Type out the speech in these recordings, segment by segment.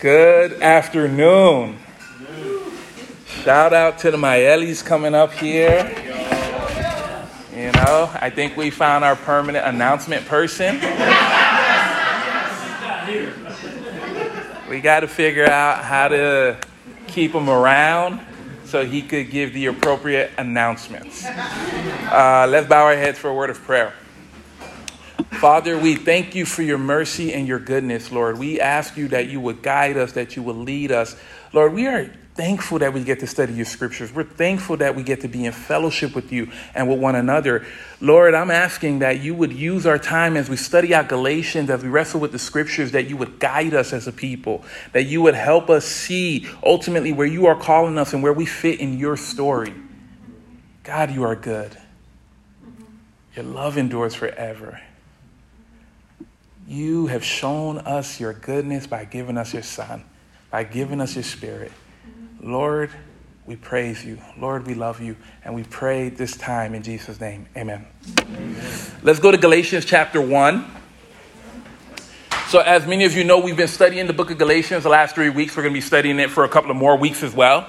Good afternoon. Shout out to the Maelis coming up here. You know, I think we found our permanent announcement person. We got to figure out how to keep him around so he could give the appropriate announcements. Uh, let's bow our heads for a word of prayer. Father, we thank you for your mercy and your goodness, Lord. We ask you that you would guide us, that you would lead us. Lord, we are thankful that we get to study your scriptures. We're thankful that we get to be in fellowship with you and with one another. Lord, I'm asking that you would use our time as we study out Galatians, as we wrestle with the scriptures, that you would guide us as a people, that you would help us see ultimately where you are calling us and where we fit in your story. God, you are good. Your love endures forever. You have shown us your goodness by giving us your Son, by giving us your Spirit. Lord, we praise you. Lord, we love you. And we pray this time in Jesus' name. Amen. Amen. Let's go to Galatians chapter 1. So, as many of you know, we've been studying the book of Galatians the last three weeks. We're going to be studying it for a couple of more weeks as well.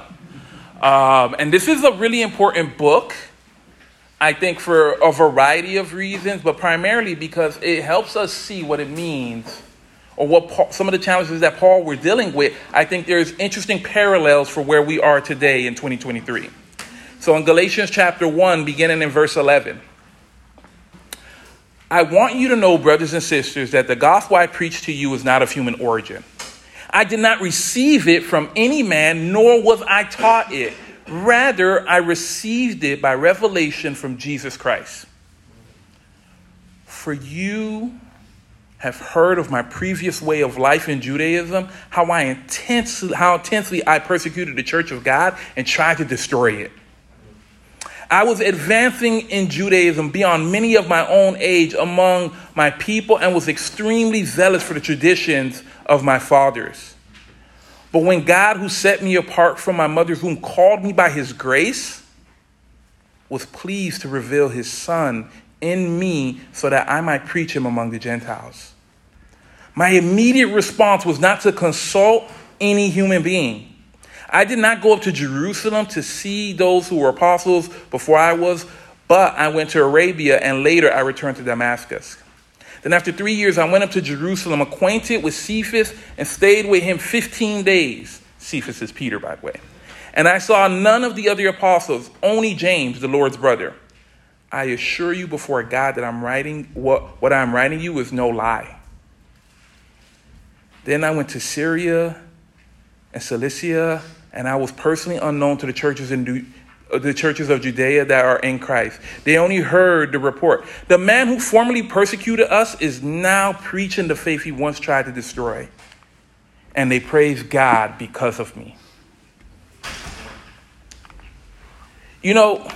Um, and this is a really important book. I think for a variety of reasons, but primarily because it helps us see what it means or what Paul, some of the challenges that Paul were dealing with. I think there's interesting parallels for where we are today in 2023. So in Galatians chapter 1, beginning in verse 11, I want you to know, brothers and sisters, that the gospel I preach to you is not of human origin. I did not receive it from any man, nor was I taught it Rather, I received it by revelation from Jesus Christ. For you have heard of my previous way of life in Judaism, how I intensely, how intensely I persecuted the church of God and tried to destroy it. I was advancing in Judaism beyond many of my own age among my people and was extremely zealous for the traditions of my fathers. But when God, who set me apart from my mother's womb, called me by his grace, was pleased to reveal his son in me so that I might preach him among the Gentiles. My immediate response was not to consult any human being. I did not go up to Jerusalem to see those who were apostles before I was, but I went to Arabia and later I returned to Damascus. Then after three years, I went up to Jerusalem, acquainted with Cephas, and stayed with him 15 days. Cephas is Peter, by the way. And I saw none of the other apostles, only James, the Lord's brother. I assure you before God that I'm writing what, what I'm writing you is no lie. Then I went to Syria and Cilicia, and I was personally unknown to the churches in the churches of Judea that are in Christ. They only heard the report. The man who formerly persecuted us is now preaching the faith he once tried to destroy. And they praise God because of me. You know,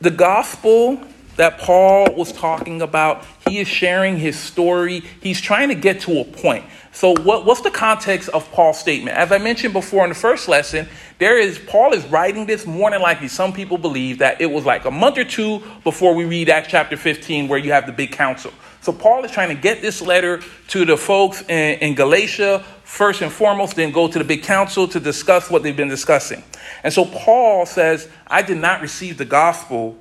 the gospel that Paul was talking about, he is sharing his story. He's trying to get to a point. So, what, what's the context of Paul's statement? As I mentioned before in the first lesson, there is Paul is writing this more than likely. Some people believe that it was like a month or two before we read Acts chapter 15, where you have the big council. So, Paul is trying to get this letter to the folks in, in Galatia first and foremost, then go to the big council to discuss what they've been discussing. And so, Paul says, I did not receive the gospel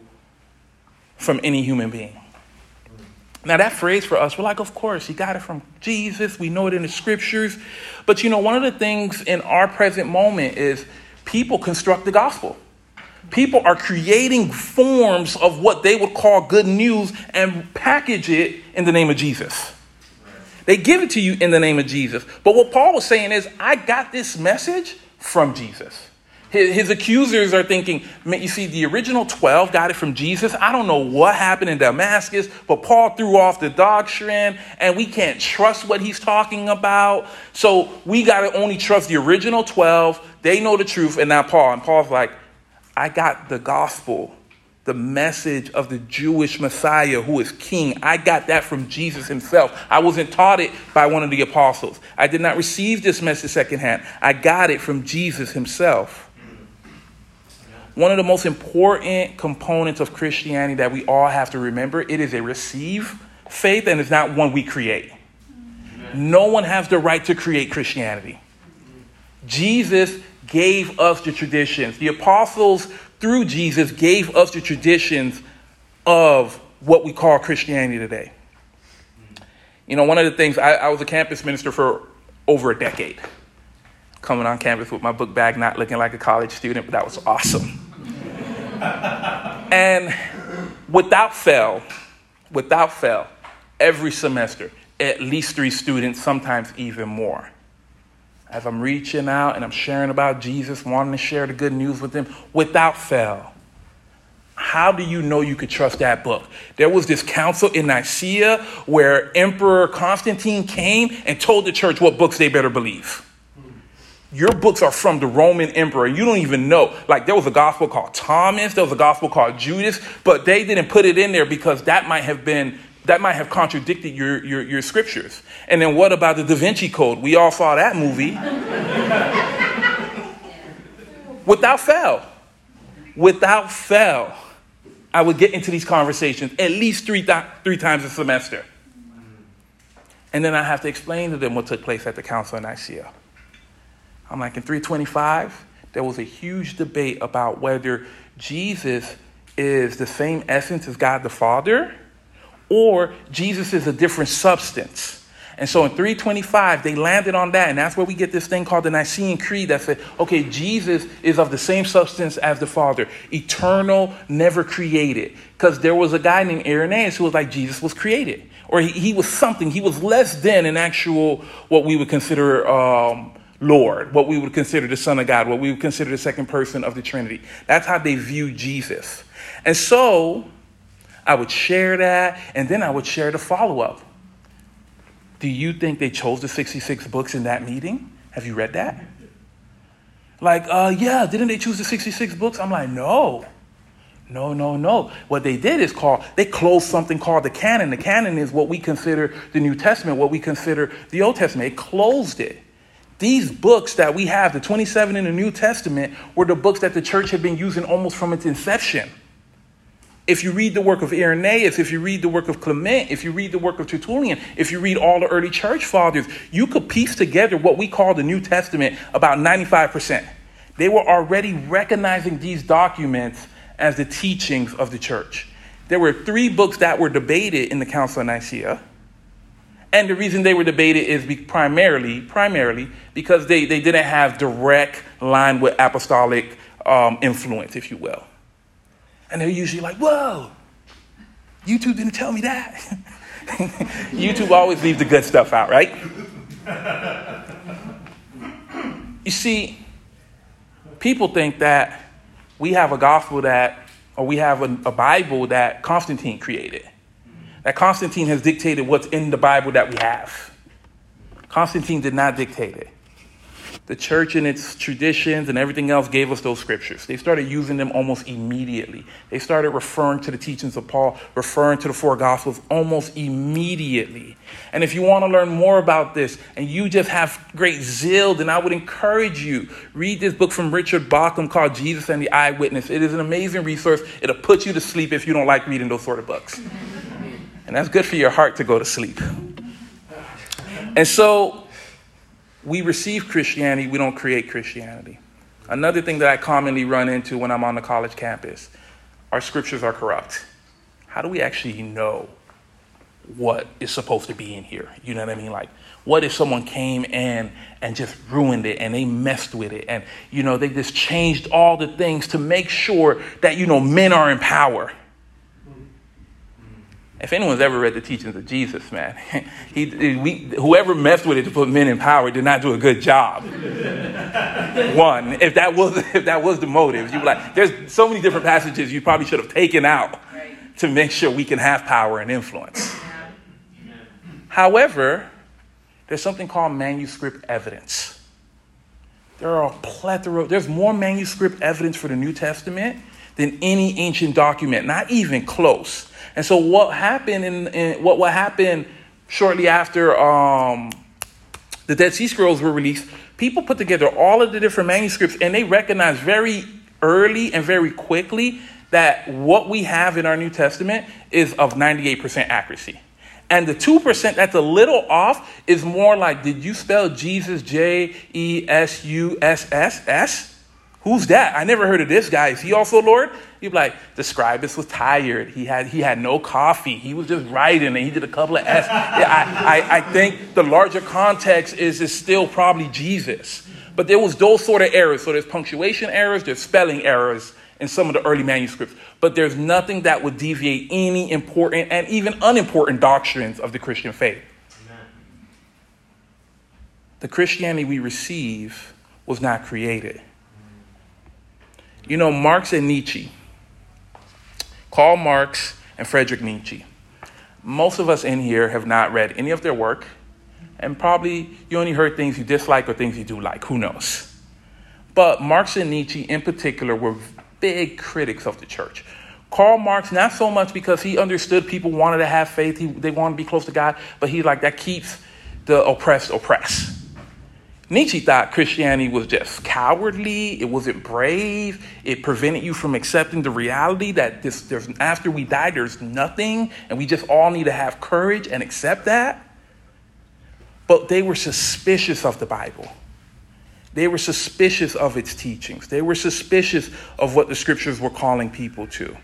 from any human being. Now, that phrase for us, we're like, of course, he got it from Jesus. We know it in the scriptures. But you know, one of the things in our present moment is people construct the gospel. People are creating forms of what they would call good news and package it in the name of Jesus. They give it to you in the name of Jesus. But what Paul was saying is, I got this message from Jesus. His, his, accusers are thinking, man, you see, the original 12 got it from Jesus. I don't know what happened in Damascus, but Paul threw off the doctrine and we can't trust what he's talking about. So we got to only trust the original 12. They know the truth and not Paul. And Paul's like, I got the gospel, the message of the Jewish Messiah who is king. I got that from Jesus himself. I wasn't taught it by one of the apostles. I did not receive this message secondhand. I got it from Jesus himself one of the most important components of Christianity that we all have to remember. It is a receive faith and it's not one we create. No one has the right to create Christianity. Jesus gave us the traditions. The apostles, through Jesus, gave us the traditions of what we call Christianity today. You know, one of the things, I, I was a campus minister for over a decade. Coming on campus with my book bag, not looking like a college student, but that was awesome. And without fail, without fail, every semester, at least three students, sometimes even more. As I'm reaching out and I'm sharing about Jesus, wanting to share the good news with them, without fail, how do you know you could trust that book? There was this council in Nicaea where Emperor Constantine came and told the church what books they better believe. Your books are from the Roman emperor. You don't even know. Like, there was a gospel called Thomas, there was a gospel called Judas, but they didn't put it in there because that might have been that might have contradicted your, your, your scriptures. And then what about the Da Vinci Code? We all saw that movie. Without fail. Without fail I would get into these conversations at least three, th- three times a semester. And then I have to explain to them what took place at the Council of Nicaea. I'm like, in 325, there was a huge debate about whether Jesus is the same essence as God the Father or Jesus is a different substance. And so in 325, they landed on that. And that's where we get this thing called the Nicene Creed that said, okay, Jesus is of the same substance as the Father, eternal, never created. Because there was a guy named Irenaeus who was like, Jesus was created. Or he, he was something, he was less than an actual, what we would consider um, Lord, what we would consider the Son of God, what we would consider the second person of the Trinity. That's how they view Jesus. And so I would share that, and then I would share the follow up. Do you think they chose the 66 books in that meeting? Have you read that? Like, uh, yeah, didn't they choose the 66 books? I'm like, no. No, no, no. What they did is called, they closed something called the canon. The canon is what we consider the New Testament, what we consider the Old Testament. It closed it. These books that we have, the 27 in the New Testament, were the books that the church had been using almost from its inception. If you read the work of Irenaeus, if you read the work of Clement, if you read the work of Tertullian, if you read all the early church fathers, you could piece together what we call the New Testament about 95%. They were already recognizing these documents as the teachings of the church. There were three books that were debated in the Council of Nicaea. And the reason they were debated is be primarily, primarily because they, they didn't have direct line with apostolic um, influence, if you will. And they're usually like, whoa, YouTube didn't tell me that. YouTube always leaves the good stuff out, right? you see, people think that we have a gospel that, or we have a, a Bible that Constantine created. That Constantine has dictated what's in the Bible that we have. Constantine did not dictate it the church and its traditions and everything else gave us those scriptures. They started using them almost immediately. They started referring to the teachings of Paul, referring to the four gospels almost immediately. And if you want to learn more about this and you just have great zeal, then I would encourage you read this book from Richard Bauckham called Jesus and the Eyewitness. It is an amazing resource. It'll put you to sleep if you don't like reading those sort of books. And that's good for your heart to go to sleep. And so we receive Christianity, we don't create Christianity. Another thing that I commonly run into when I'm on the college campus our scriptures are corrupt. How do we actually know what is supposed to be in here? You know what I mean? Like, what if someone came in and just ruined it and they messed with it and, you know, they just changed all the things to make sure that, you know, men are in power? If anyone's ever read the teachings of Jesus, man, he, we, whoever messed with it to put men in power did not do a good job. One, if that was if that was the motive, you would be like, there's so many different passages you probably should have taken out to make sure we can have power and influence. However, there's something called manuscript evidence. There are a plethora. There's more manuscript evidence for the New Testament than any ancient document, not even close. And so what happened in, in what what happened shortly after um, the Dead Sea Scrolls were released, people put together all of the different manuscripts and they recognized very early and very quickly that what we have in our New Testament is of 98% accuracy. And the 2% that's a little off is more like, did you spell Jesus J E S U S S S? Who's that? I never heard of this guy. Is he also Lord? You'd be like, the scribus was tired. He had, he had no coffee. He was just writing and he did a couple of S. Yeah, I, I, I think the larger context is, is still probably Jesus. But there was those sort of errors. So there's punctuation errors, there's spelling errors in some of the early manuscripts. But there's nothing that would deviate any important and even unimportant doctrines of the Christian faith. Amen. The Christianity we receive was not created. You know, Marx and Nietzsche, Karl Marx and Friedrich Nietzsche. Most of us in here have not read any of their work, and probably you only heard things you dislike or things you do like. Who knows? But Marx and Nietzsche, in particular, were big critics of the church. Karl Marx, not so much because he understood people wanted to have faith, he, they wanted to be close to God, but he like that keeps the oppressed oppressed. Nietzsche thought Christianity was just cowardly, it wasn't brave, it prevented you from accepting the reality that this, there's, after we die, there's nothing, and we just all need to have courage and accept that. But they were suspicious of the Bible. They were suspicious of its teachings. They were suspicious of what the scriptures were calling people to.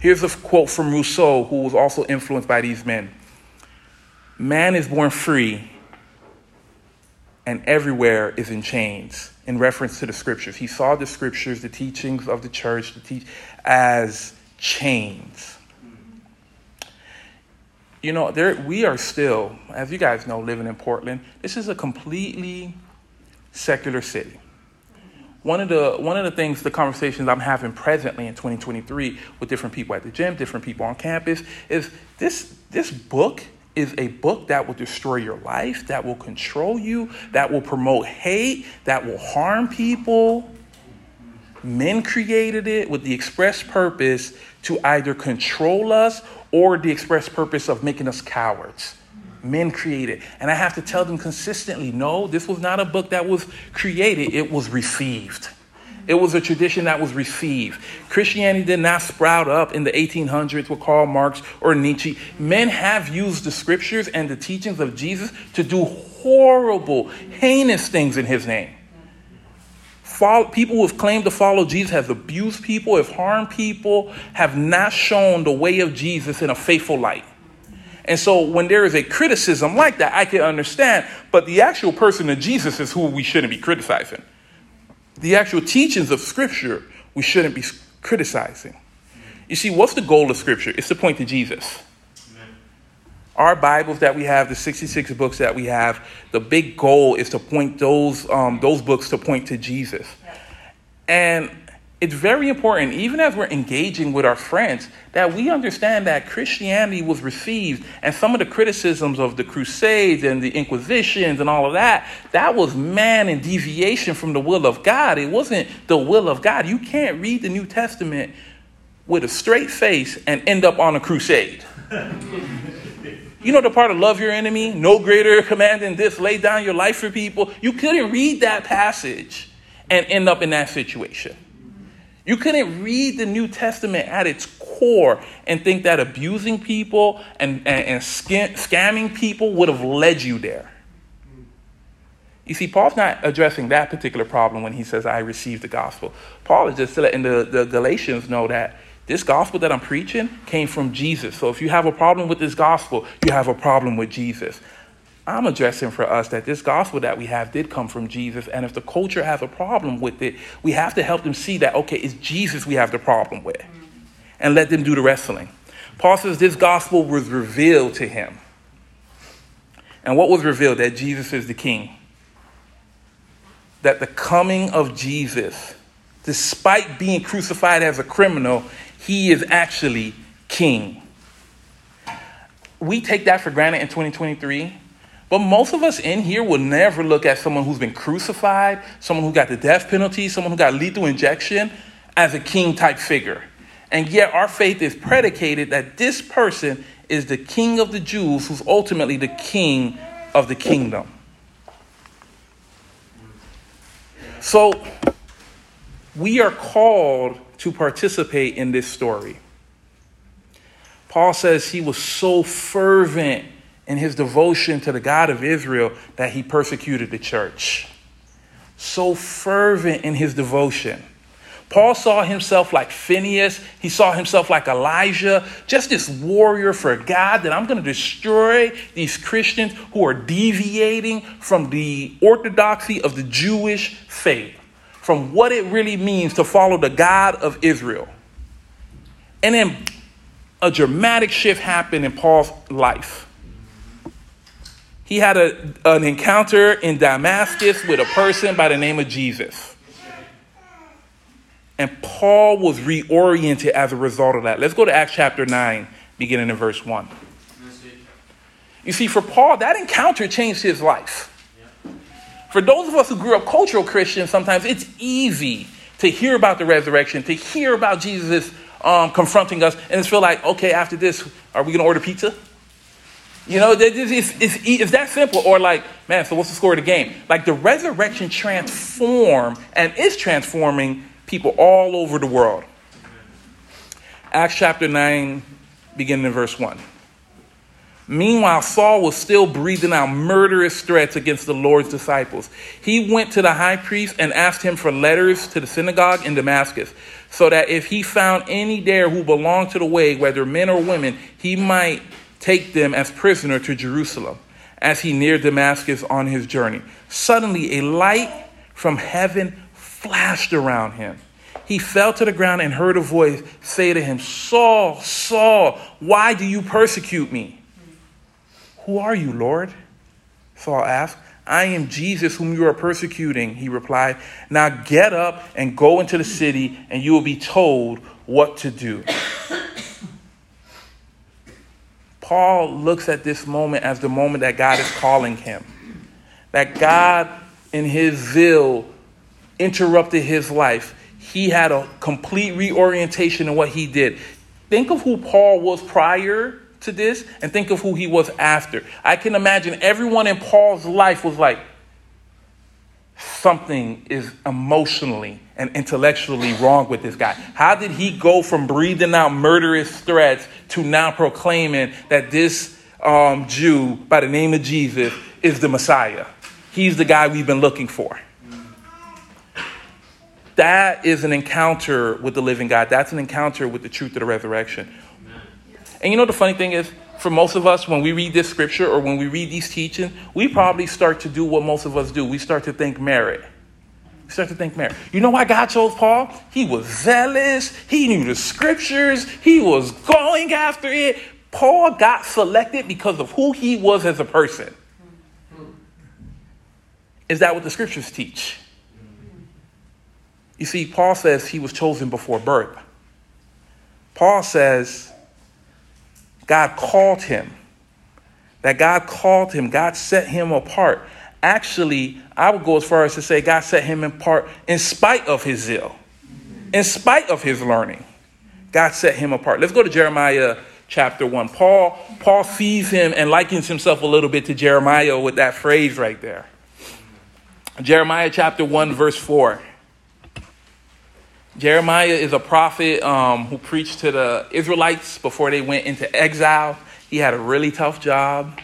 Here's a quote from Rousseau, who was also influenced by these men Man is born free and everywhere is in chains in reference to the scriptures. He saw the scriptures, the teachings of the church, the teach as chains. You know, there we are still, as you guys know, living in Portland. This is a completely secular city. One of the one of the things, the conversations I'm having presently in 2023 with different people at the gym, different people on campus, is this this book is a book that will destroy your life, that will control you, that will promote hate, that will harm people. Men created it with the express purpose to either control us or the express purpose of making us cowards. Men created. And I have to tell them consistently no, this was not a book that was created, it was received. It was a tradition that was received. Christianity did not sprout up in the 1800s with Karl Marx or Nietzsche. Men have used the scriptures and the teachings of Jesus to do horrible, heinous things in his name. Follow, people who have claimed to follow Jesus have abused people, have harmed people, have not shown the way of Jesus in a faithful light. And so when there is a criticism like that, I can understand, but the actual person of Jesus is who we shouldn't be criticizing the actual teachings of Scripture, we shouldn't be criticizing. You see, what's the goal of Scripture? It's to point to Jesus. Our Bibles that we have, the 66 books that we have, the big goal is to point those, um, those books to point to Jesus. And it's very important, even as we're engaging with our friends, that we understand that Christianity was received and some of the criticisms of the Crusades and the Inquisitions and all of that, that was man and deviation from the will of God. It wasn't the will of God. You can't read the New Testament with a straight face and end up on a crusade. You know the part of love your enemy, no greater command than this, lay down your life for people. You couldn't read that passage and end up in that situation. You couldn't read the New Testament at its core and think that abusing people and, and, and scamming people would have led you there. You see, Paul's not addressing that particular problem when he says, I received the gospel. Paul is just letting the, the Galatians know that this gospel that I'm preaching came from Jesus. So if you have a problem with this gospel, you have a problem with Jesus. I'm addressing for us that this gospel that we have did come from Jesus. And if the culture has a problem with it, we have to help them see that, okay, it's Jesus we have the problem with. And let them do the wrestling. Paul says this gospel was revealed to him. And what was revealed? That Jesus is the king. That the coming of Jesus, despite being crucified as a criminal, he is actually king. We take that for granted in 2023 but most of us in here will never look at someone who's been crucified, someone who got the death penalty, someone who got lethal injection as a king type figure. And yet our faith is predicated that this person is the king of the Jews who's ultimately the king of the kingdom. So we are called to participate in this story. Paul says he was so fervent in his devotion to the God of Israel that he persecuted the church. So fervent in his devotion. Paul saw himself like Phineas. He saw himself like Elijah, just this warrior for God that I'm going to destroy these Christians who are deviating from the orthodoxy of the Jewish faith, from what it really means to follow the God of Israel. And then a dramatic shift happened in Paul's life. He had a, an encounter in Damascus with a person by the name of Jesus. And Paul was reoriented as a result of that. Let's go to Acts chapter 9, beginning in verse 1. You see, for Paul, that encounter changed his life. For those of us who grew up cultural Christians, sometimes it's easy to hear about the resurrection, to hear about Jesus um, confronting us, and just feel like, okay, after this, are we going to order pizza? You know, it's, it's, it's, that simple. Or like, man, so what's the score of the game? Like the resurrection transform and is transforming people all over the world. Acts chapter 9, beginning in verse 1. Meanwhile, Saul was still breathing out murderous threats against the Lord's disciples. He went to the high priest and asked him for letters to the synagogue in Damascus, so that if he found any there who belonged to the way, whether men or women, he might take them as prisoner to Jerusalem. As he neared Damascus on his journey, suddenly a light from heaven flashed around him. He fell to the ground and heard a voice say to him, Saul, Saul, why do you persecute me? Who are you, Lord? Saul asked. I am Jesus whom you are persecuting, he replied. Now get up and go into the city, and you will be told what to do. Paul looks at this moment as the moment that God is calling him. That God, in his zeal, interrupted his life. He had a complete reorientation in what he did. Think of who Paul was prior to this and think of who he was after. I can imagine everyone in Paul's life was like, something is emotionally and intellectually wrong with this guy. How did he go from breathing out murderous threats to now proclaiming that this um, Jew by the name of Jesus is the Messiah? He's the guy we've been looking for. That is an encounter with the living God. That's an encounter with the truth of the resurrection. And you know the funny thing is, for most of us, when we read this scripture or when we read these teachings, we probably start to do what most of us do. We start to think merit. We start to think merit. You know why God chose Paul? He was zealous. He knew the scriptures. He was going after it. Paul got selected because of who he was as a person. Is that what the scriptures teach? You see, Paul says he was chosen before birth. Paul says God called him. That God called him, God set him apart. Actually, I would go as far as to say God set him apart in spite of his zeal, in spite of his learning. God set him apart. Let's go to Jeremiah chapter 1. Paul, Paul sees him and likens himself a little bit to Jeremiah with that phrase right there. Jeremiah chapter 1, verse 4. Jeremiah is a prophet um, who preached to the Israelites before they went into exile. He had a really tough job.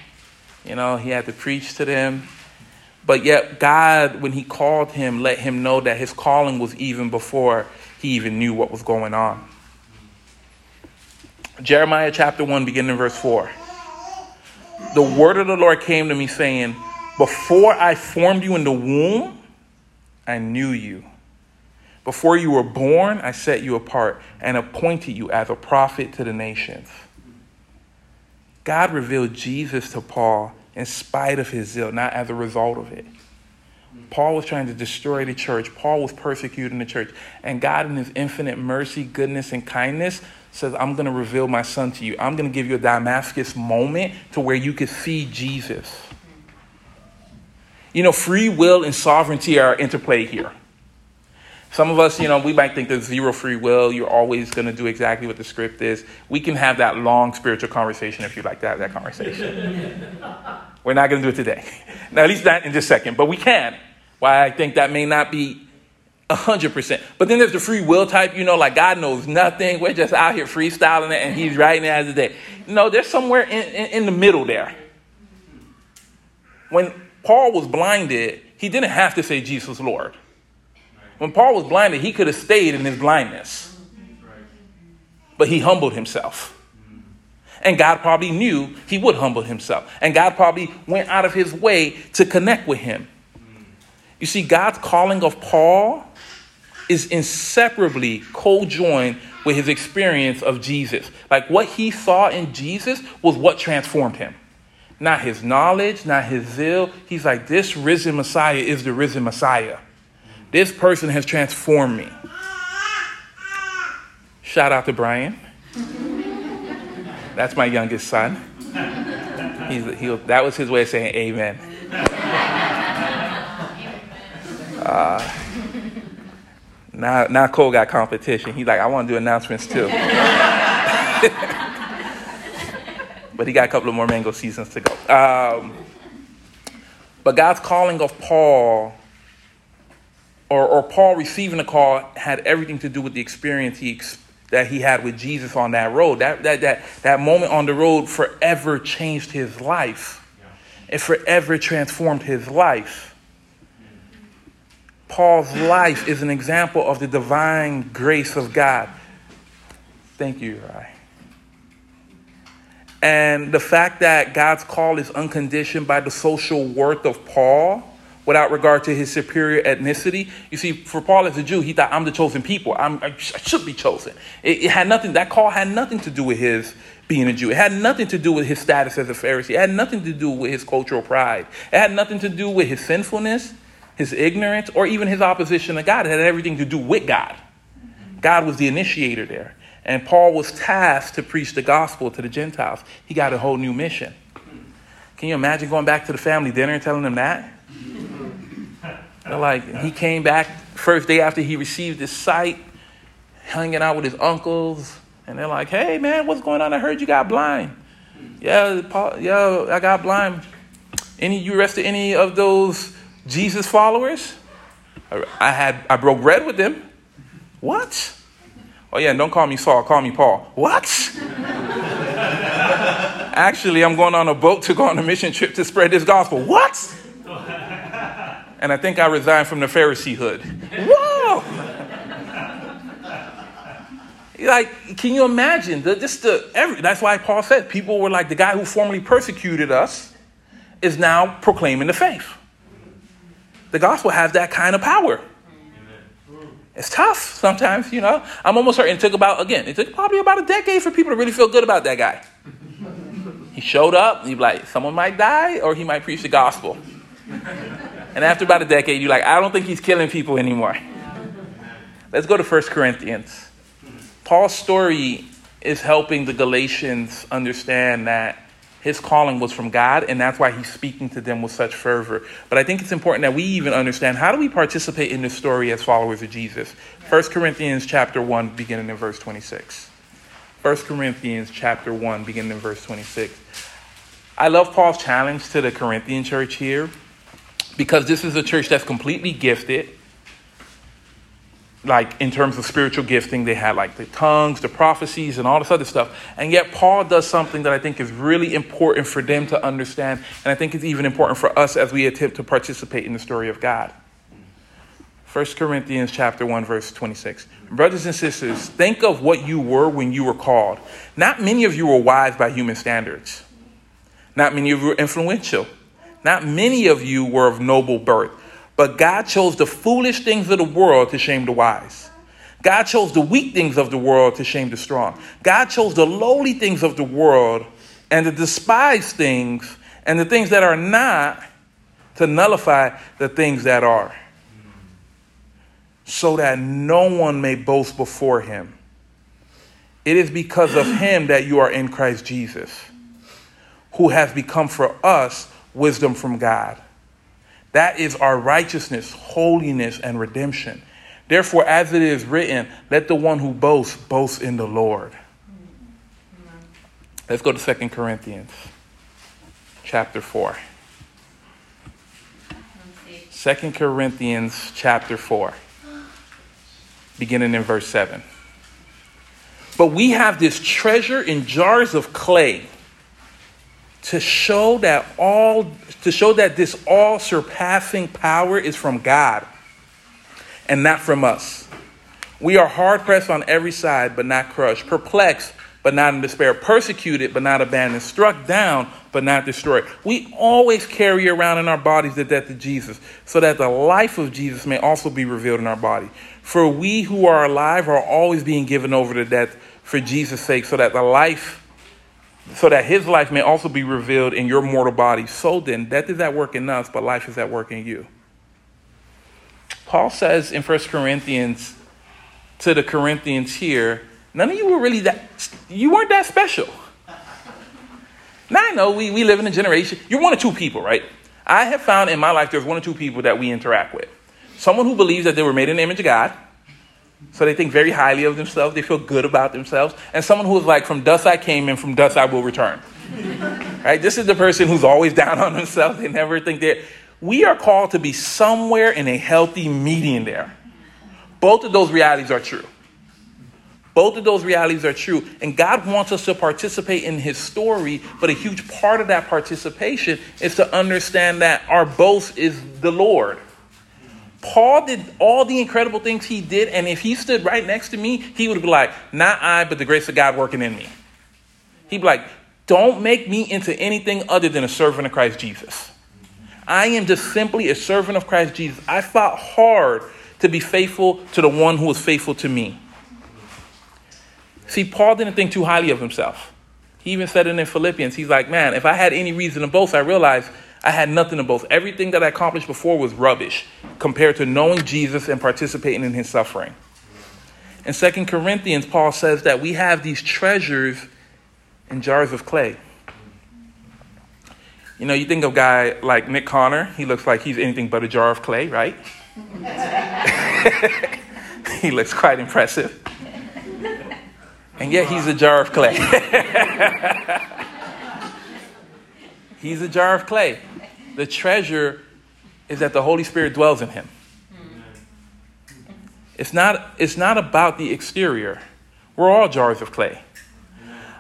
You know, he had to preach to them. But yet, God, when he called him, let him know that his calling was even before he even knew what was going on. Jeremiah chapter 1, beginning in verse 4. The word of the Lord came to me, saying, Before I formed you in the womb, I knew you. Before you were born, I set you apart and appointed you as a prophet to the nations. God revealed Jesus to Paul in spite of his zeal, not as a result of it. Paul was trying to destroy the church. Paul was persecuting the church. And God, in his infinite mercy, goodness, and kindness, says, I'm going to reveal my son to you. I'm going to give you a Damascus moment to where you could see Jesus. You know, free will and sovereignty are interplay here. Some of us, you know, we might think there's zero free will. You're always going to do exactly what the script is. We can have that long spiritual conversation if you'd like to have that conversation. We're not going to do it today. Now, at least not in this second, but we can. Why I think that may not be 100%. But then there's the free will type, you know, like God knows nothing. We're just out here freestyling it and He's writing it as a day. No, there's somewhere in, in, in the middle there. when Paul was blinded, he didn't have to say Jesus Lord. When Paul was blinded, he could have stayed in his blindness. But he humbled himself. And God probably knew he would humble himself. And God probably went out of his way to connect with him. You see, God's calling of Paul is inseparably co joined with his experience of Jesus. Like what he saw in Jesus was what transformed him. Not his knowledge, not his zeal. He's like, this risen Messiah is the risen Messiah. This person has transformed me. Shout out to Brian. That's my youngest son. He, that was his way of saying amen. Uh, now, now Cole got competition. He's like, I want to do announcements too. but he got a couple of more mango seasons to go. Um, but God's calling of Paul, or, or Paul receiving the call, had everything to do with the experience he that he had with Jesus on that road. That, that, that, that moment on the road forever changed his life. It forever transformed his life. Paul's life is an example of the divine grace of God. Thank you, Rai. And the fact that God's call is unconditioned by the social worth of Paul without regard to his superior ethnicity. You see, for Paul as a Jew, he thought, I'm the chosen people. I'm, i should be chosen. It, it, had nothing, that call had nothing to do with his being a Jew. It had nothing to do with his status as a Pharisee. It had nothing to do with his cultural pride. It had nothing to do with his sinfulness, his ignorance, or even his opposition to God. It had everything to do with God. God was the initiator there. And Paul was tasked to preach the gospel to the Gentiles. He got a whole new mission. Can you imagine going back to the family dinner and telling them that? Like, he came back first day after he received his sight, hanging out with his uncles, and they're like, hey man, what's going on? I heard you got blind. Yeah, Paul, yeah, I got blind. Any you arrested any of those Jesus followers? I had I broke bread with them. What? Oh yeah, don't call me Saul, call me Paul. What? Actually, I'm going on a boat to go on a mission trip to spread this gospel. What? and I think I resigned from the Phariseehood. Whoa! like, can you imagine? The, just the, every, that's why Paul said people were like, the guy who formerly persecuted us is now proclaiming the faith. The gospel has that kind of power. It's tough sometimes, you know. I'm almost certain it took about, again, it took probably about a decade for people to really feel good about that guy. He showed up, he'd be like, someone might die or he might preach the gospel. And after about a decade, you're like, I don't think he's killing people anymore. Let's go to 1 Corinthians. Paul's story is helping the Galatians understand that his calling was from God, and that's why he's speaking to them with such fervor. But I think it's important that we even understand how do we participate in this story as followers of Jesus. 1 Corinthians chapter 1, beginning in verse 26. 1 Corinthians chapter 1, beginning in verse 26. I love Paul's challenge to the Corinthian church here because this is a church that's completely gifted. Like in terms of spiritual gifting, they had like the tongues, the prophecies, and all this other stuff. And yet, Paul does something that I think is really important for them to understand. And I think it's even important for us as we attempt to participate in the story of God. 1 Corinthians chapter 1 verse 26. Brothers and sisters, think of what you were when you were called. Not many of you were wise by human standards. Not many of you were influential. Not many of you were of noble birth, but God chose the foolish things of the world to shame the wise. God chose the weak things of the world to shame the strong. God chose the lowly things of the world and the despised things and the things that are not to nullify the things that are, so that no one may boast before him. It is because of him that you are in Christ Jesus, who has become for us wisdom from God. That is our righteousness, holiness, and redemption. Therefore, as it is written, let the one who boasts boast in the Lord. Let's go to Second Corinthians chapter 4. 2 Corinthians chapter 4, beginning in verse 7. But we have this treasure in jars of clay to show that all to show that this all surpassing power is from God and not from us. We are hard pressed on every side, but not crushed, perplexed, but not in despair, persecuted, but not abandoned, struck down, but not destroyed. We always carry around in our bodies the death of Jesus, so that the life of Jesus may also be revealed in our body. For we who are alive are always being given over to death for Jesus' sake, so that the life so that his life may also be revealed in your mortal body. So then, death is at work in us, but life is at work in you. Paul says in 1 Corinthians to the Corinthians here, none of you were really that, you weren't that special. Now I know we, we live in a generation, you're one of two people, right? I have found in my life there's one or two people that we interact with. Someone who believes that they were made in the image of God, so they think very highly of themselves, they feel good about themselves, and someone who is like, from dust I came and from dust I will return. right? This is the person who's always down on themselves. They never think they're. We are called to be somewhere in a healthy median there. Both of those realities are true. Both of those realities are true. And God wants us to participate in His story, but a huge part of that participation is to understand that our boast is the Lord. Paul did all the incredible things he did, and if he stood right next to me, he would be like, Not I, but the grace of God working in me. He'd be like, Don't make me into anything other than a servant of Christ Jesus. I am just simply a servant of Christ Jesus. I fought hard to be faithful to the one who was faithful to me. See, Paul didn't think too highly of himself. He even said it in Philippians. He's like, Man, if I had any reason to boast, I realized I had nothing to boast. Everything that I accomplished before was rubbish compared to knowing Jesus and participating in his suffering. In 2 Corinthians, Paul says that we have these treasures in jars of clay. You know, you think of a guy like Nick Connor, he looks like he's anything but a jar of clay, right? he looks quite impressive. And yet he's a jar of clay. he's a jar of clay. The treasure is that the Holy Spirit dwells in him. It's not, it's not about the exterior. We're all jars of clay.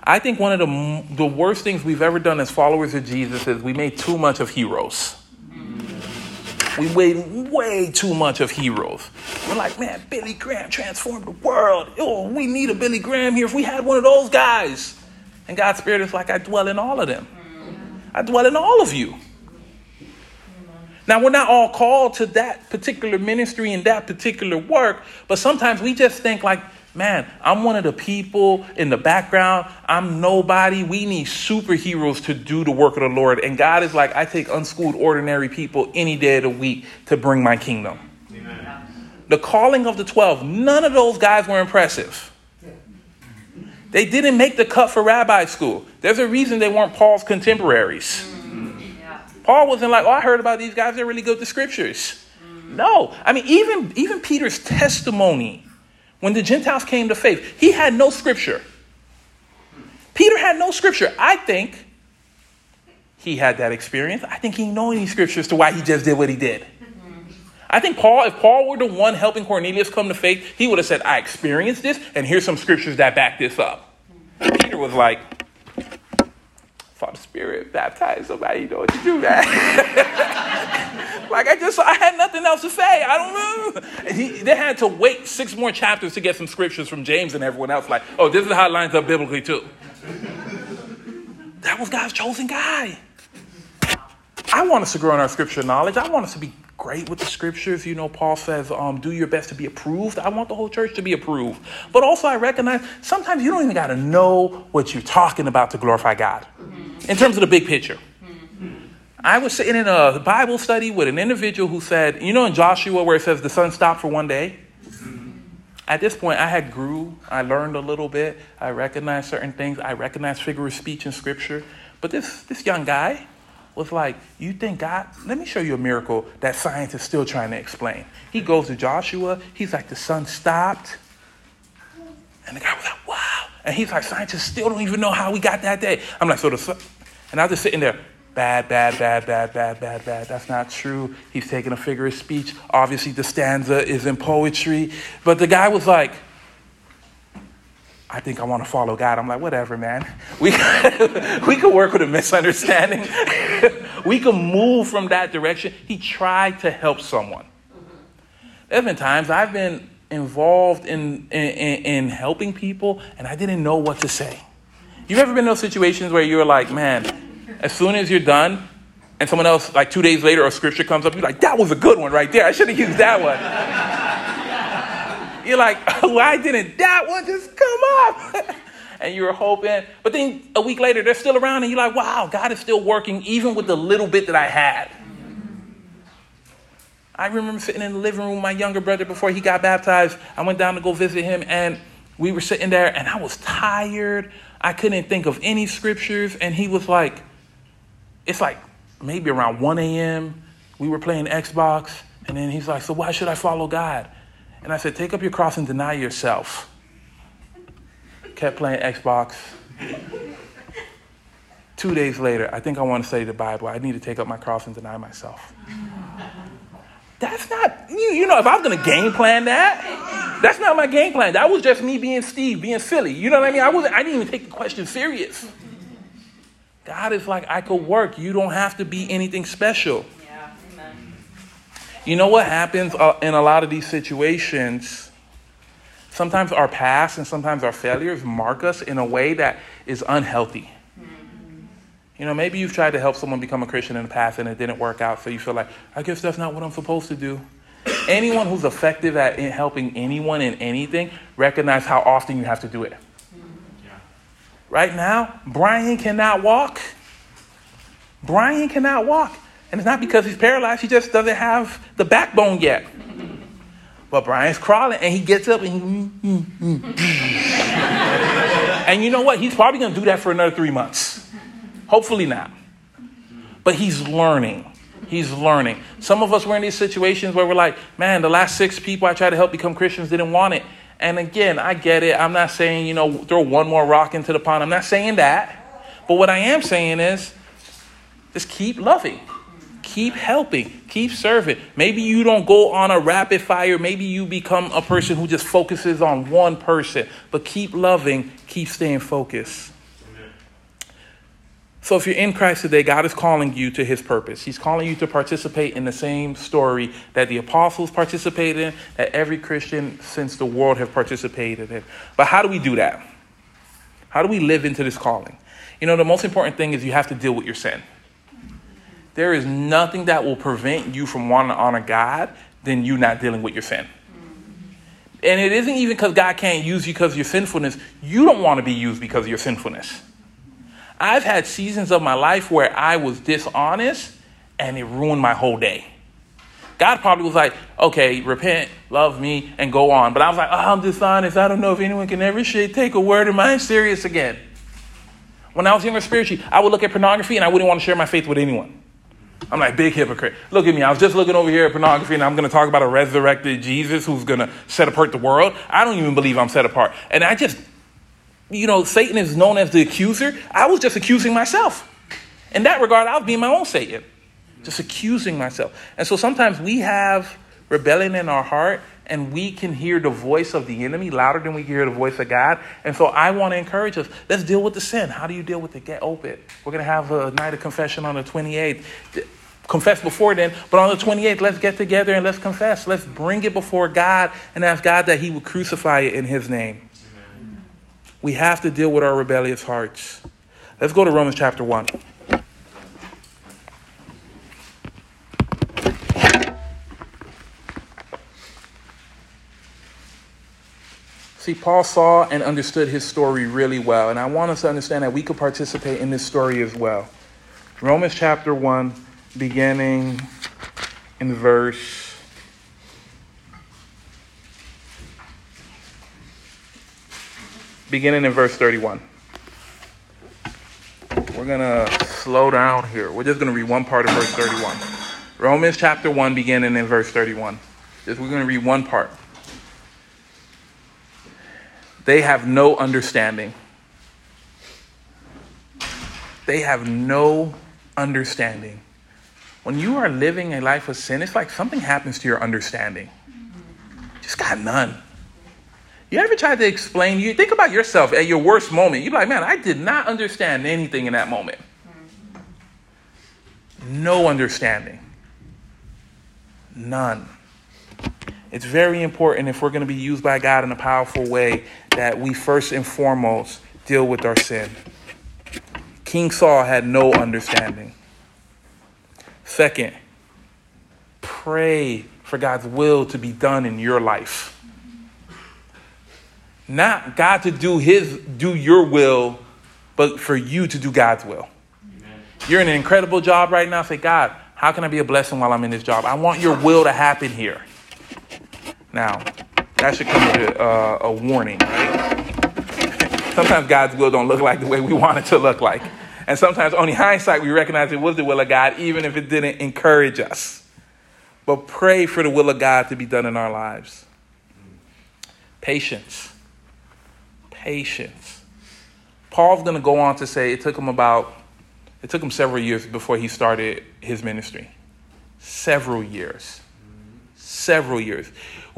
I think one of the, the worst things we've ever done as followers of Jesus is we made too much of heroes. We made way too much of heroes. We're like, man, Billy Graham transformed the world. Oh, we need a Billy Graham here if we had one of those guys. And God's Spirit is like, I dwell in all of them. I dwell in all of you. Now, we're not all called to that particular ministry and that particular work, but sometimes we just think, like, man, I'm one of the people in the background. I'm nobody. We need superheroes to do the work of the Lord. And God is like, I take unschooled, ordinary people any day of the week to bring my kingdom. Amen. The calling of the 12, none of those guys were impressive. They didn't make the cut for rabbi school. There's a reason they weren't Paul's contemporaries. Mm-hmm. Paul wasn't like, oh, I heard about these guys. They're really good with the scriptures. Mm-hmm. No. I mean, even, even Peter's testimony when the Gentiles came to faith, he had no scripture. Peter had no scripture. I think he had that experience. I think he knew any scriptures to why he just did what he did. I think Paul, if Paul were the one helping Cornelius come to faith, he would have said, I experienced this, and here's some scriptures that back this up. Peter was like, Father Spirit, baptize somebody, you know what to do, man. like I just, I had nothing else to say. I don't know. He, they had to wait six more chapters to get some scriptures from James and everyone else. Like, oh, this is how it lines up biblically too. That was God's chosen guy. I want us to grow in our scripture knowledge. I want us to be great with the scriptures. You know, Paul says, um, do your best to be approved. I want the whole church to be approved. But also, I recognize sometimes you don't even got to know what you're talking about to glorify God in terms of the big picture. I was sitting in a Bible study with an individual who said, you know, in Joshua where it says the sun stopped for one day? At this point, I had grew. I learned a little bit. I recognized certain things. I recognized figure of speech in scripture. But this, this young guy, was like, You think God, let me show you a miracle that science is still trying to explain. He goes to Joshua, he's like, The sun stopped. And the guy was like, Wow. And he's like, Scientists still don't even know how we got that day. I'm like, So the sun, and I was just sitting there, bad, bad, bad, bad, bad, bad, bad. That's not true. He's taking a figure of speech. Obviously, the stanza is in poetry. But the guy was like, I think I want to follow God. I'm like, whatever, man. We, we could work with a misunderstanding. we could move from that direction. He tried to help someone. There's been times I've been involved in, in, in helping people and I didn't know what to say. You've ever been in those situations where you're like, man, as soon as you're done, and someone else, like two days later, a scripture comes up, you're like, that was a good one right there. I should have used that one. You're like, oh, why didn't that one just come up? and you were hoping, but then a week later, they're still around, and you're like, wow, God is still working even with the little bit that I had. I remember sitting in the living room with my younger brother before he got baptized. I went down to go visit him, and we were sitting there, and I was tired. I couldn't think of any scriptures. And he was like, it's like maybe around 1 a.m. We were playing Xbox. And then he's like, So why should I follow God? And I said, Take up your cross and deny yourself. Kept playing Xbox. Two days later, I think I want to study the Bible. I need to take up my cross and deny myself. That's not, you, you know, if I was going to game plan that, that's not my game plan. That was just me being Steve, being silly. You know what I mean? I, wasn't, I didn't even take the question serious. God is like, I could work. You don't have to be anything special. You know what happens uh, in a lot of these situations? Sometimes our past and sometimes our failures mark us in a way that is unhealthy. You know, maybe you've tried to help someone become a Christian in the past and it didn't work out, so you feel like, I guess that's not what I'm supposed to do. Anyone who's effective at helping anyone in anything, recognize how often you have to do it. Yeah. Right now, Brian cannot walk. Brian cannot walk. And it's not because he's paralyzed, he just doesn't have the backbone yet. But Brian's crawling and he gets up and he, mm, mm, mm. and you know what? He's probably going to do that for another three months. Hopefully not. But he's learning. He's learning. Some of us were in these situations where we're like, man, the last six people I tried to help become Christians didn't want it. And again, I get it. I'm not saying, you know, throw one more rock into the pond. I'm not saying that. But what I am saying is just keep loving, keep helping, keep serving. Maybe you don't go on a rapid fire. Maybe you become a person who just focuses on one person. But keep loving, keep staying focused. So, if you're in Christ today, God is calling you to his purpose. He's calling you to participate in the same story that the apostles participated in, that every Christian since the world have participated in. But how do we do that? How do we live into this calling? You know, the most important thing is you have to deal with your sin. There is nothing that will prevent you from wanting to honor God than you not dealing with your sin. And it isn't even because God can't use you because of your sinfulness. You don't want to be used because of your sinfulness. I've had seasons of my life where I was dishonest and it ruined my whole day. God probably was like, okay, repent, love me, and go on. But I was like, oh, I'm dishonest. I don't know if anyone can ever take a word of mine serious again. When I was younger spiritually, I would look at pornography and I wouldn't want to share my faith with anyone. I'm like, big hypocrite. Look at me. I was just looking over here at pornography and I'm going to talk about a resurrected Jesus who's going to set apart the world. I don't even believe I'm set apart. And I just you know, Satan is known as the accuser. I was just accusing myself. In that regard, I was being my own Satan, just accusing myself. And so sometimes we have rebellion in our heart and we can hear the voice of the enemy louder than we can hear the voice of God. And so I want to encourage us let's deal with the sin. How do you deal with it? Get open. We're going to have a night of confession on the 28th. Confess before then, but on the 28th, let's get together and let's confess. Let's bring it before God and ask God that He would crucify it in His name. We have to deal with our rebellious hearts. Let's go to Romans chapter 1. See, Paul saw and understood his story really well, and I want us to understand that we could participate in this story as well. Romans chapter 1, beginning in verse beginning in verse 31. We're going to slow down here. We're just going to read one part of verse 31. Romans chapter 1, beginning in verse 31. Just, we're going to read one part. They have no understanding. They have no understanding. When you are living a life of sin, it's like something happens to your understanding. Just got none. You ever tried to explain? You think about yourself at your worst moment. You're like, man, I did not understand anything in that moment. No understanding. None. It's very important if we're going to be used by God in a powerful way that we first and foremost deal with our sin. King Saul had no understanding. Second, pray for God's will to be done in your life. Not God to do his do your will, but for you to do God's will. Amen. You're in an incredible job right now. Say, God, how can I be a blessing while I'm in this job? I want your will to happen here. Now, that should come with a, uh, a warning, right? sometimes God's will don't look like the way we want it to look like. And sometimes only hindsight we recognize it was the will of God, even if it didn't encourage us. But pray for the will of God to be done in our lives. Patience patience. Paul's going to go on to say it took him about, it took him several years before he started his ministry. Several years. Several years.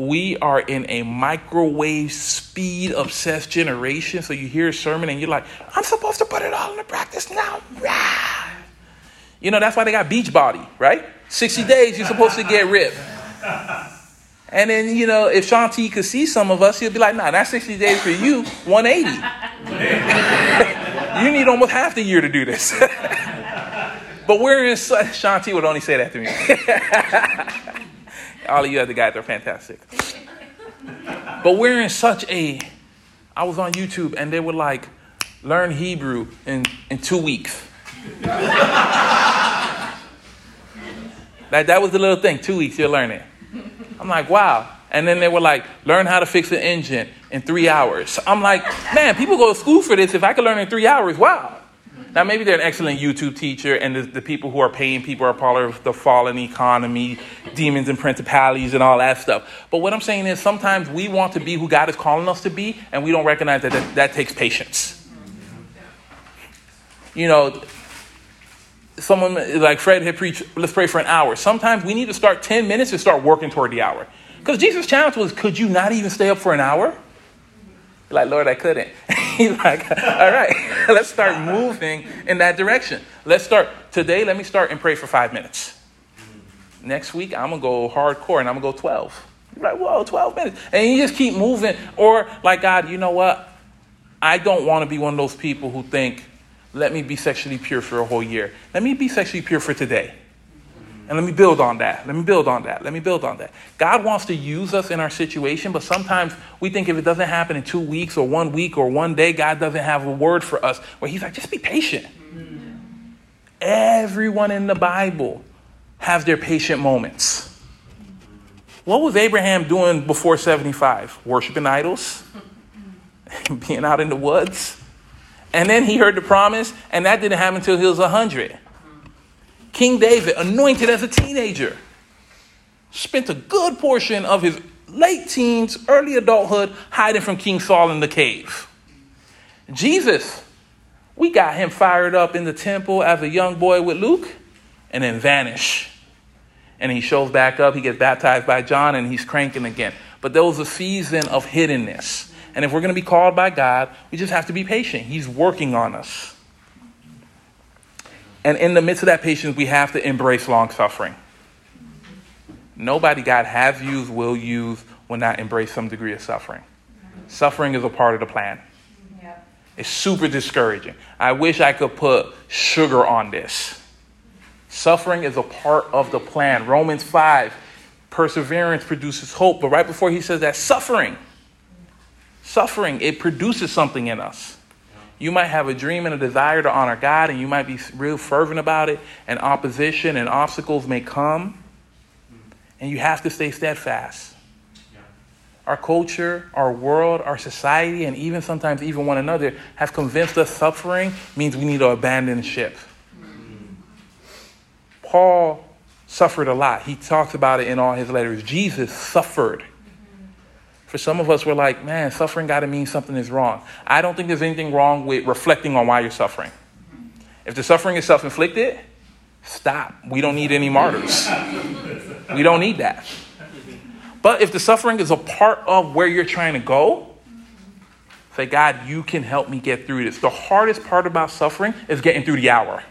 We are in a microwave speed obsessed generation. So you hear a sermon and you're like, I'm supposed to put it all into practice now. You know, that's why they got Beachbody, right? 60 days, you're supposed to get ripped. And then, you know, if Shaun T could see some of us, he'd be like, nah, that's 60 days for you, 180. you need almost half the year to do this. but we're in Shaun T would only say that to me. All of you other guys are fantastic. But we're in such a, I was on YouTube and they were like, learn Hebrew in, in two weeks. that, that was the little thing, two weeks, you'll learn it. I'm like, wow. And then they were like, learn how to fix an engine in three hours. I'm like, man, people go to school for this. If I could learn in three hours, wow. Now, maybe they're an excellent YouTube teacher, and the, the, people who are paying people are part of the fallen economy, demons and principalities, and all that stuff. But what I'm saying is sometimes we want to be who God is calling us to be, and we don't recognize that that, that takes patience. You know, someone like Fred had preached, let's pray for an hour. Sometimes we need to start 10 minutes and start working toward the hour. Because Jesus' challenge was, could you not even stay up for an hour? Like, Lord, I couldn't. He's like, all right, let's start moving in that direction. Let's start today. Let me start and pray for five minutes. Next week, I'm gonna go hardcore and I'm gonna go 12. You're like, whoa, 12 minutes. And you just keep moving. Or, like, God, you know what? I don't wanna be one of those people who think, let me be sexually pure for a whole year. Let me be sexually pure for today. And let me build on that. Let me build on that. Let me build on that. God wants to use us in our situation, but sometimes we think if it doesn't happen in two weeks or one week or one day, God doesn't have a word for us. Where He's like, just be patient. Everyone in the Bible has their patient moments. What was Abraham doing before 75? Worshiping idols? Being out in the woods? And then he heard the promise, and that didn't happen until he was 100. King David, anointed as a teenager, spent a good portion of his late teens, early adulthood hiding from King Saul in the cave. Jesus, we got him fired up in the temple as a young boy with Luke and then vanish. And he shows back up, he gets baptized by John, and he's cranking again. But there was a season of hiddenness. And if we're going to be called by God, we just have to be patient. He's working on us. And in the midst of that patience, we have to embrace long suffering. Nobody God has used, will use, will not embrace some degree of suffering. Suffering is a part of the plan. It's super discouraging. I wish I could put sugar on this. Suffering is a part of the plan. Romans 5, perseverance produces hope. But right before he says that, suffering Suffering, it produces something in us. You might have a dream and a desire to honor God, and you might be real fervent about it, and opposition and obstacles may come, and you have to stay steadfast. Our culture, our world, our society, and even sometimes even one another have convinced us suffering means we need to abandon ship. Mm. Paul suffered a lot. He talks about it in all his letters. Jesus suffered. For some of us, we're like, man, suffering got to mean something is wrong. I don't think there's anything wrong with reflecting on why you're suffering. If the suffering is self inflicted, stop. We don't need any martyrs. We don't need that. But if the suffering is a part of where you're trying to go, Say, God, you can help me get through this. The hardest part about suffering is getting through the hour.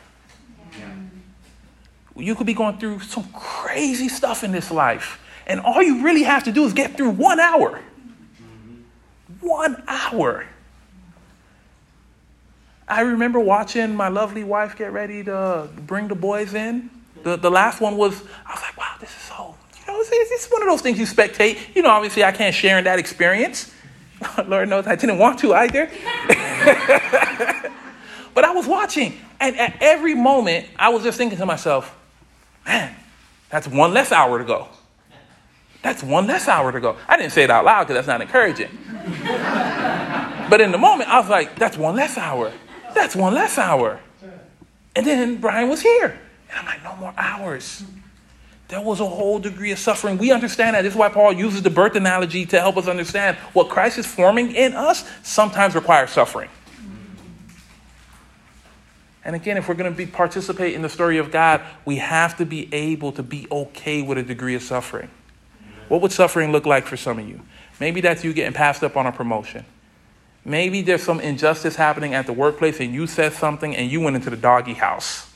You could be going through some crazy stuff in this life, and all you really have to do is get through one hour. One hour. I remember watching my lovely wife get ready to bring the boys in. The, the last one was, I was like, wow, this is so, you know, it's, it's one of those things you spectate. You know, obviously I can't share in that experience. Lord knows I didn't want to either. but I was watching, and at every moment, I was just thinking to myself, man, that's one less hour to go. That's one less hour to go. I didn't say it out loud because that's not encouraging. but in the moment, I was like, that's one less hour. That's one less hour. And then Brian was here. And I'm like, no more hours. There was a whole degree of suffering. We understand that. This is why Paul uses the birth analogy to help us understand what Christ is forming in us sometimes requires suffering. And again, if we're going to be participate in the story of God, we have to be able to be okay with a degree of suffering. What would suffering look like for some of you? Maybe that's you getting passed up on a promotion. Maybe there's some injustice happening at the workplace and you said something and you went into the doggy house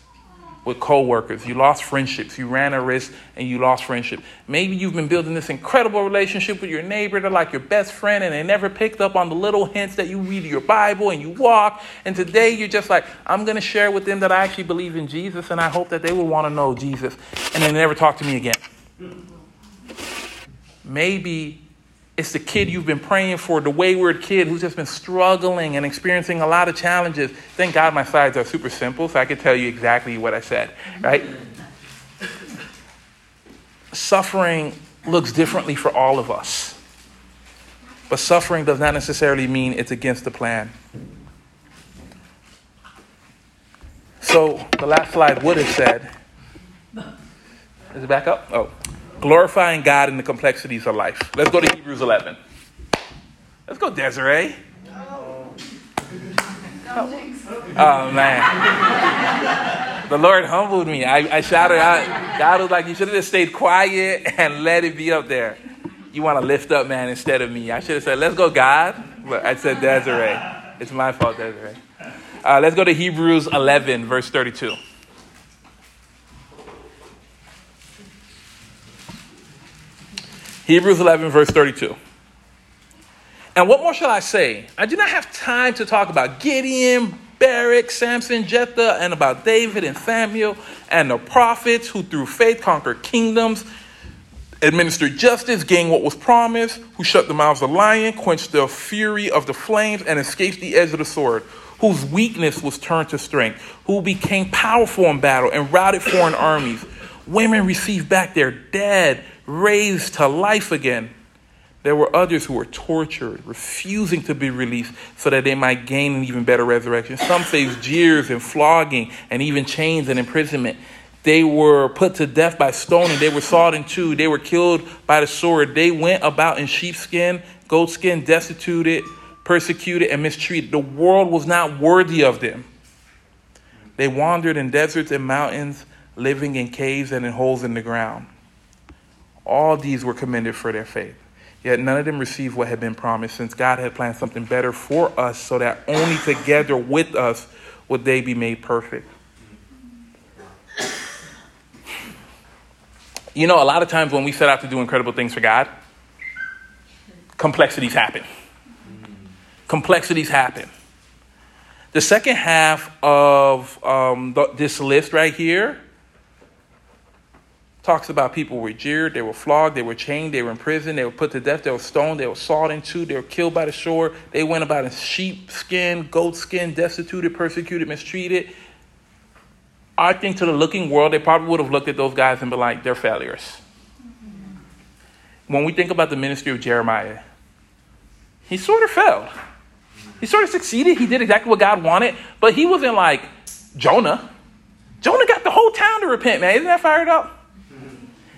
with coworkers. You lost friendships. You ran a risk and you lost friendship. Maybe you've been building this incredible relationship with your neighbor. They're like your best friend and they never picked up on the little hints that you read your Bible and you walk. And today you're just like, I'm going to share with them that I actually believe in Jesus and I hope that they will want to know Jesus. And they never talk to me again. Maybe it's the kid you've been praying for, the wayward kid who's just been struggling and experiencing a lot of challenges. Thank God my slides are super simple, so I can tell you exactly what I said, right? Suffering looks differently for all of us. But suffering does not necessarily mean it's against the plan. So the last slide would have said, is it back up? Oh glorifying God in the complexities of life. Let's go to Hebrews 11. Let's go, Desiree. Oh, man. The Lord humbled me. I, I shouted out. God was like, You should have just stayed quiet and let it be up there. You want to lift up, man, instead of me. I should have said, Let's go, God. But I said, Desiree. It's my fault, Desiree. Uh, let's go to Hebrews 11, verse 32. Hebrews 11, verse 32. And what more shall I say? I do not have time to talk about Gideon, Barak, Samson, Jephthah, and about David and Samuel and the prophets who through faith conquered kingdoms, administered justice, gained what was promised, who shut the mouths of the lion, quenched the fury of the flames, and escaped the edge of the sword, whose weakness was turned to strength, who became powerful in battle and routed foreign armies. Women received back their dead raised to life again. There were others who were tortured, refusing to be released so that they might gain an even better resurrection. Some faced jeers and flogging and even chains and imprisonment. They were put to death by stoning. They were sawed in two. They were killed by the sword. They went about in sheepskin, goatskin, destituted, persecuted, and mistreated. The world was not worthy of them. They wandered in deserts and mountains, living in caves and in holes in the ground. All these were commended for their faith. Yet none of them received what had been promised, since God had planned something better for us, so that only together with us would they be made perfect. You know, a lot of times when we set out to do incredible things for God, complexities happen. Complexities happen. The second half of um, this list right here talks about people were jeered, they were flogged, they were chained, they were in prison, they were put to death, they were stoned, they were sawed in two, they were killed by the shore, they went about in sheepskin, goatskin, destituted, persecuted, mistreated. I think to the looking world, they probably would have looked at those guys and been like, they're failures. When we think about the ministry of Jeremiah, he sort of failed. He sort of succeeded. He did exactly what God wanted, but he wasn't like Jonah. Jonah got the whole town to repent, man. Isn't that fired up?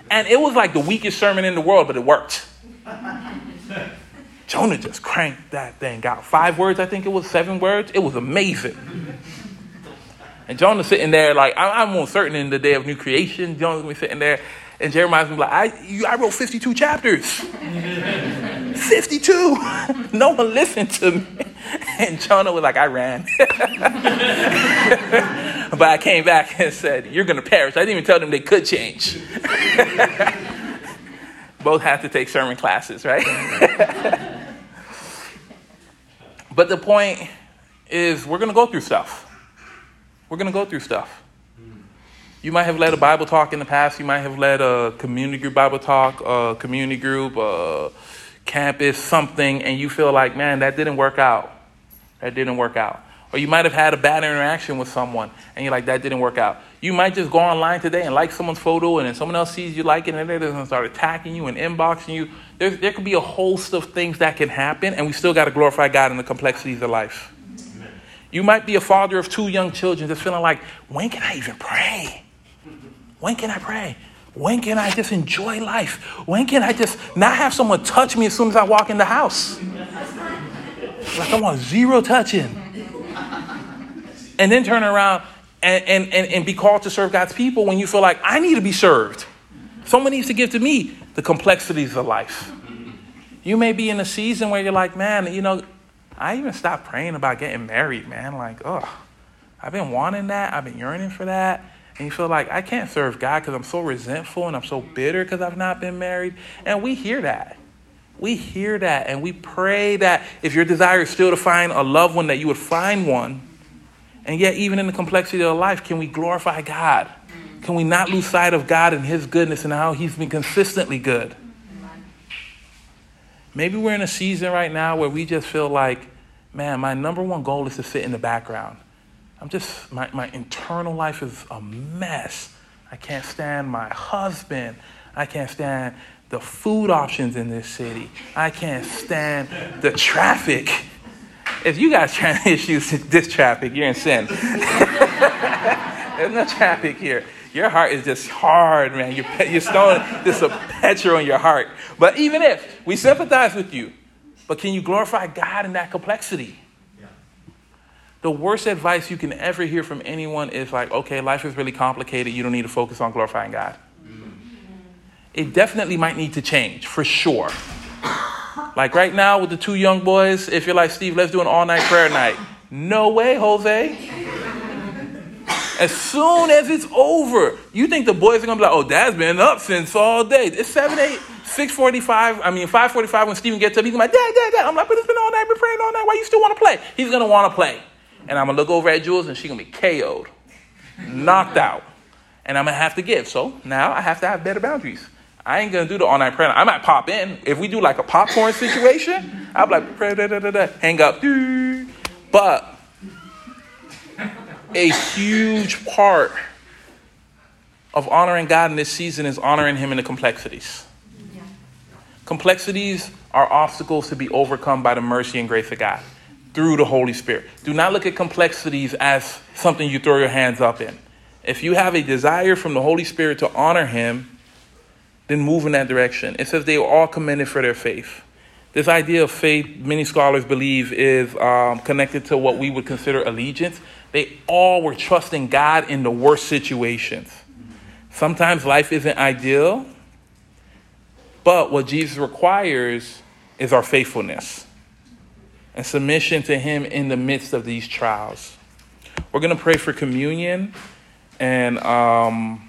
And it was like the weakest sermon in the world, but it worked. Jonah just cranked that thing out. Five words, I think it was, seven words. It was amazing. And Jonah sitting there, like, I'm almost certain in the day of new creation, Jonah's gonna be sitting there, and Jeremiah's gonna be like, I, you, I wrote 52 chapters. 52. no one listened to me. And Jonah was like, I ran. but I came back and said, You're to perish. I didn't even tell them they could change. Both had to take sermon classes, right? but the point is, we're to go through stuff. We're to go through stuff. You might have led a Bible talk in the past. You might have led a community group Bible talk, a community group, a campus, something, and you feel like, man, that didn't work out. That didn't work out. Or you might have had a bad interaction with someone and you're like, that didn't work out. You might just go online today and like someone's photo and then someone else sees you liking it and they're going to start attacking you and inboxing you. There, there could be a host of things that can happen and we still got to glorify God in the complexities of life. You might be a father of two young children just feeling like, when can I even pray? When can I pray? When can I just enjoy life? When can I just not have someone touch me as soon as I walk in the house? Like I want zero touching. And then turn around and, and, and, and be called to serve God's people when you feel like I need to be served. Someone needs to give to me the complexities of life. You may be in a season where you're like, man, you know, I even stopped praying about getting married, man. Like, oh, I've been wanting that. I've been yearning for that. And you feel like I can't serve God because I'm so resentful and I'm so bitter because I've not been married. And we hear that. We hear that and we pray that if your desire is still to find a loved one, that you would find one. And yet, even in the complexity of life, can we glorify God? Can we not lose sight of God and His goodness and how He's been consistently good? Maybe we're in a season right now where we just feel like, man, my number one goal is to sit in the background. I'm just, my, my internal life is a mess. I can't stand my husband. I can't stand the food options in this city. I can't stand the traffic. If you got traffic issues with this traffic, you're in sin. There's no traffic here. Your heart is just hard, man. You're, you're stone, there's a petrol in your heart. But even if we sympathize with you, but can you glorify God in that complexity? The worst advice you can ever hear from anyone is like, okay, life is really complicated. You don't need to focus on glorifying God. Mm-hmm. It definitely might need to change, for sure. Like right now with the two young boys, if you're like, Steve, let's do an all night prayer night. No way, Jose. As soon as it's over, you think the boys are gonna be like, oh, dad's been up since all day. It's 7, 8, 645, I mean 545 when Steven gets up, he's like, Dad, Dad, Dad. I'm like, but it's been all night, been praying all night. Why you still wanna play? He's gonna wanna play. And I'm gonna look over at Jules and she's gonna be KO'd, knocked out. And I'm gonna have to give. So now I have to have better boundaries. I ain't gonna do the all night prayer. I might pop in. If we do like a popcorn situation, I'll be like, pray, da, da, da, da, hang up. But a huge part of honoring God in this season is honoring Him in the complexities. Complexities are obstacles to be overcome by the mercy and grace of God through the Holy Spirit. Do not look at complexities as something you throw your hands up in. If you have a desire from the Holy Spirit to honor Him, then move in that direction. It says they were all commended for their faith. This idea of faith, many scholars believe, is um, connected to what we would consider allegiance. They all were trusting God in the worst situations. Sometimes life isn't ideal, but what Jesus requires is our faithfulness and submission to Him in the midst of these trials. We're going to pray for communion. And um,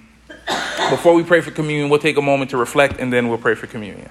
before we pray for communion, we'll take a moment to reflect and then we'll pray for communion.